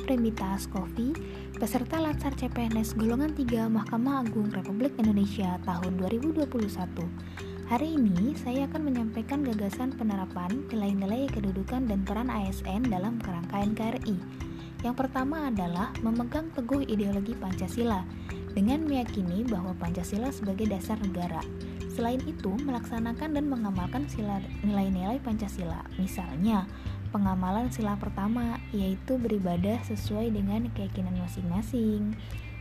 Fremita Askovi, peserta Latsar CPNS golongan 3 Mahkamah Agung Republik Indonesia tahun 2021. Hari ini saya akan menyampaikan gagasan penerapan nilai-nilai kedudukan dan peran ASN dalam kerangka NKRI. Yang pertama adalah memegang teguh ideologi Pancasila dengan meyakini bahwa Pancasila sebagai dasar negara. Selain itu, melaksanakan dan mengamalkan nilai-nilai Pancasila. Misalnya, pengamalan sila pertama yaitu beribadah sesuai dengan keyakinan masing-masing,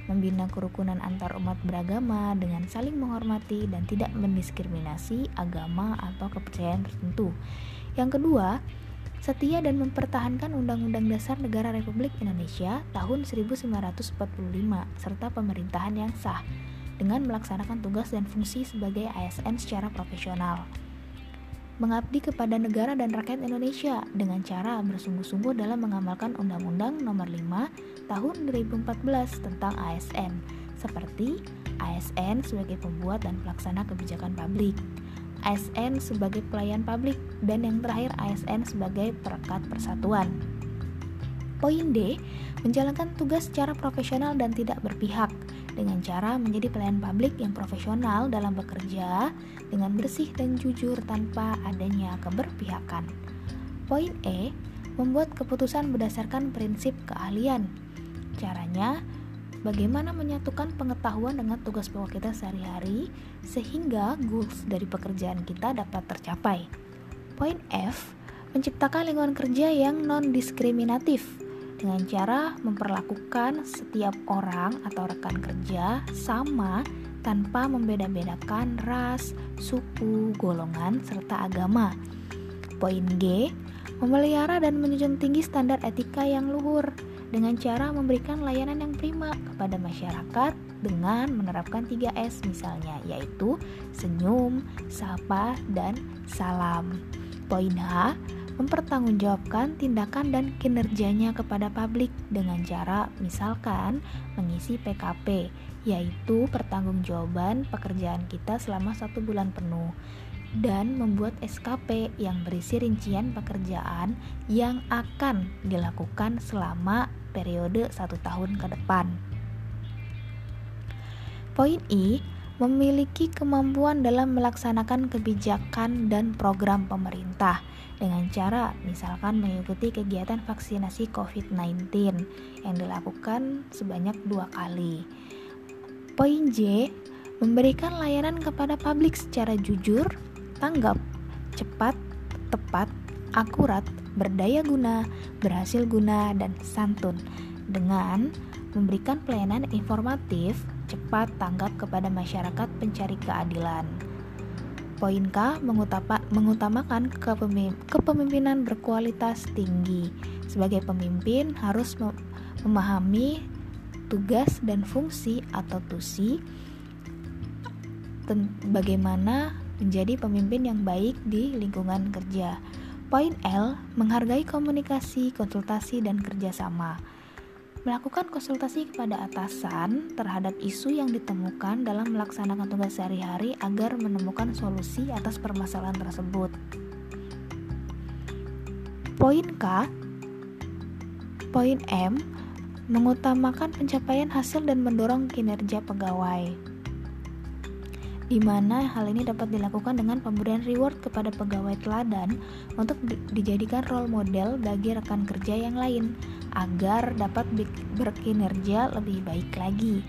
membina kerukunan antar umat beragama dengan saling menghormati dan tidak mendiskriminasi agama atau kepercayaan tertentu. Yang kedua, setia dan mempertahankan Undang-Undang Dasar Negara Republik Indonesia tahun 1945 serta pemerintahan yang sah dengan melaksanakan tugas dan fungsi sebagai ASN secara profesional mengabdi kepada negara dan rakyat Indonesia dengan cara bersungguh-sungguh dalam mengamalkan Undang-Undang Nomor 5 Tahun 2014 tentang ASN, seperti ASN sebagai pembuat dan pelaksana kebijakan publik, ASN sebagai pelayan publik, dan yang terakhir ASN sebagai perekat persatuan. Poin D, menjalankan tugas secara profesional dan tidak berpihak dengan cara menjadi pelayan publik yang profesional dalam bekerja dengan bersih dan jujur tanpa adanya keberpihakan. Poin E, membuat keputusan berdasarkan prinsip keahlian. Caranya, bagaimana menyatukan pengetahuan dengan tugas pokok kita sehari-hari sehingga goals dari pekerjaan kita dapat tercapai. Poin F, menciptakan lingkungan kerja yang non-diskriminatif dengan cara memperlakukan setiap orang atau rekan kerja sama tanpa membeda-bedakan ras, suku, golongan, serta agama. Poin G, memelihara dan menjunjung tinggi standar etika yang luhur dengan cara memberikan layanan yang prima kepada masyarakat dengan menerapkan 3S misalnya yaitu senyum, sapa, dan salam. Poin H, mempertanggungjawabkan tindakan dan kinerjanya kepada publik dengan cara misalkan mengisi PKP, yaitu pertanggungjawaban pekerjaan kita selama satu bulan penuh dan membuat SKP yang berisi rincian pekerjaan yang akan dilakukan selama periode satu tahun ke depan. Poin I memiliki kemampuan dalam melaksanakan kebijakan dan program pemerintah dengan cara misalkan mengikuti kegiatan vaksinasi COVID-19 yang dilakukan sebanyak dua kali. Poin J, memberikan layanan kepada publik secara jujur, tanggap, cepat, tepat, akurat, berdaya guna, berhasil guna, dan santun dengan memberikan pelayanan informatif, cepat tanggap kepada masyarakat pencari keadilan. Poin K mengutamakan kepemimpinan berkualitas tinggi. Sebagai pemimpin harus memahami tugas dan fungsi atau tusi bagaimana menjadi pemimpin yang baik di lingkungan kerja. Poin L, menghargai komunikasi, konsultasi, dan kerjasama. Melakukan konsultasi kepada atasan terhadap isu yang ditemukan dalam melaksanakan tugas sehari-hari agar menemukan solusi atas permasalahan tersebut. Poin K Poin M mengutamakan pencapaian hasil dan mendorong kinerja pegawai di mana hal ini dapat dilakukan dengan pemberian reward kepada pegawai teladan untuk dijadikan role model bagi rekan kerja yang lain agar dapat berkinerja lebih baik lagi.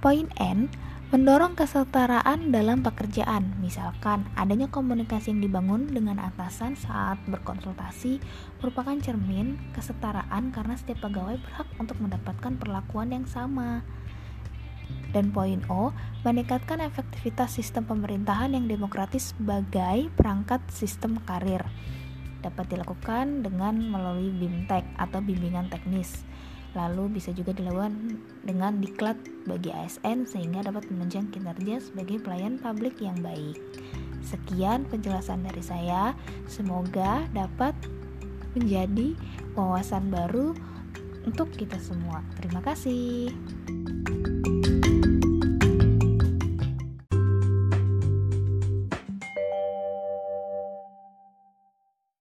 Poin N Mendorong kesetaraan dalam pekerjaan, misalkan adanya komunikasi yang dibangun dengan atasan saat berkonsultasi merupakan cermin kesetaraan karena setiap pegawai berhak untuk mendapatkan perlakuan yang sama. Dan poin O, meningkatkan efektivitas sistem pemerintahan yang demokratis sebagai perangkat sistem karir. Dapat dilakukan dengan melalui BIMTEK atau bimbingan teknis. Lalu bisa juga dilakukan dengan diklat bagi ASN sehingga dapat menunjang kinerja sebagai pelayan publik yang baik. Sekian penjelasan dari saya. Semoga dapat menjadi wawasan baru untuk kita semua. Terima kasih.